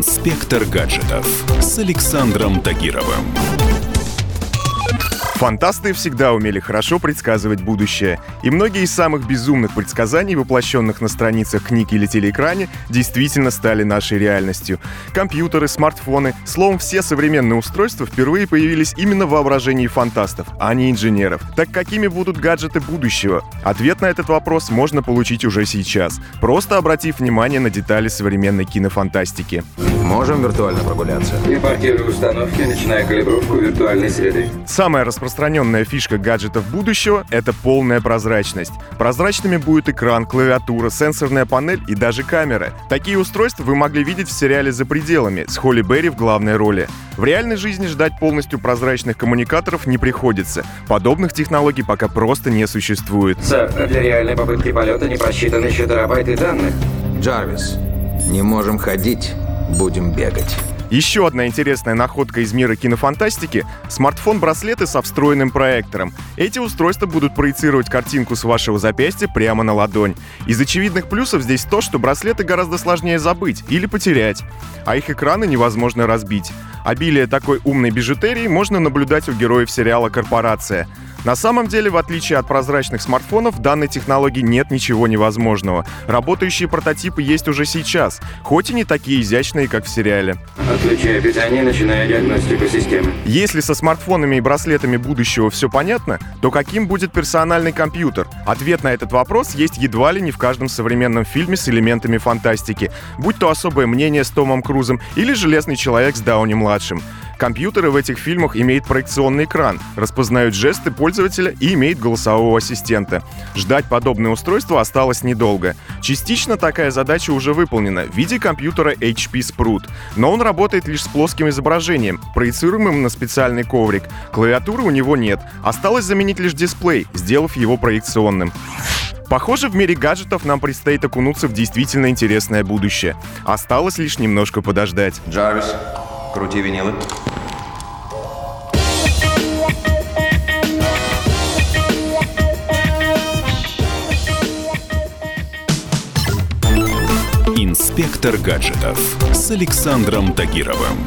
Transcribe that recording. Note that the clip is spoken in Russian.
Инспектор гаджетов с Александром Тагировым. Фантасты всегда умели хорошо предсказывать будущее, и многие из самых безумных предсказаний, воплощенных на страницах книг или телеэкране, действительно стали нашей реальностью. Компьютеры, смартфоны, словом, все современные устройства впервые появились именно в воображении фантастов, а не инженеров. Так какими будут гаджеты будущего? Ответ на этот вопрос можно получить уже сейчас, просто обратив внимание на детали современной кинофантастики. Можем виртуально прогуляться. Импортирую установки, начиная калибровку виртуальной среды. Самая распространенная фишка гаджетов будущего — это полная прозрачность. Прозрачными будет экран, клавиатура, сенсорная панель и даже камера. Такие устройства вы могли видеть в сериале «За пределами» с Холли Берри в главной роли. В реальной жизни ждать полностью прозрачных коммуникаторов не приходится. Подобных технологий пока просто не существует. Сэр, для реальной попытки полета не просчитаны еще терабайты данных. Джарвис, не можем ходить, будем бегать. Еще одна интересная находка из мира кинофантастики — смартфон-браслеты со встроенным проектором. Эти устройства будут проецировать картинку с вашего запястья прямо на ладонь. Из очевидных плюсов здесь то, что браслеты гораздо сложнее забыть или потерять, а их экраны невозможно разбить. Обилие такой умной бижутерии можно наблюдать у героев сериала «Корпорация». На самом деле, в отличие от прозрачных смартфонов, в данной технологии нет ничего невозможного. Работающие прототипы есть уже сейчас, хоть и не такие изящные, как в сериале. Отключая питание, начиная диагностику системы. Если со смартфонами и браслетами будущего все понятно, то каким будет персональный компьютер? Ответ на этот вопрос есть едва ли не в каждом современном фильме с элементами фантастики, будь то особое мнение с Томом Крузом или Железный человек с Дауни-младшим. Компьютеры в этих фильмах имеют проекционный экран, распознают жесты пользователя и имеют голосового ассистента. Ждать подобное устройство осталось недолго. Частично такая задача уже выполнена в виде компьютера HP Sprut, но он работает лишь с плоским изображением, проецируемым на специальный коврик. Клавиатуры у него нет, осталось заменить лишь дисплей, сделав его проекционным. Похоже, в мире гаджетов нам предстоит окунуться в действительно интересное будущее. Осталось лишь немножко подождать. Джарвис, крути винилы. Инспектор гаджетов с Александром Тагировым.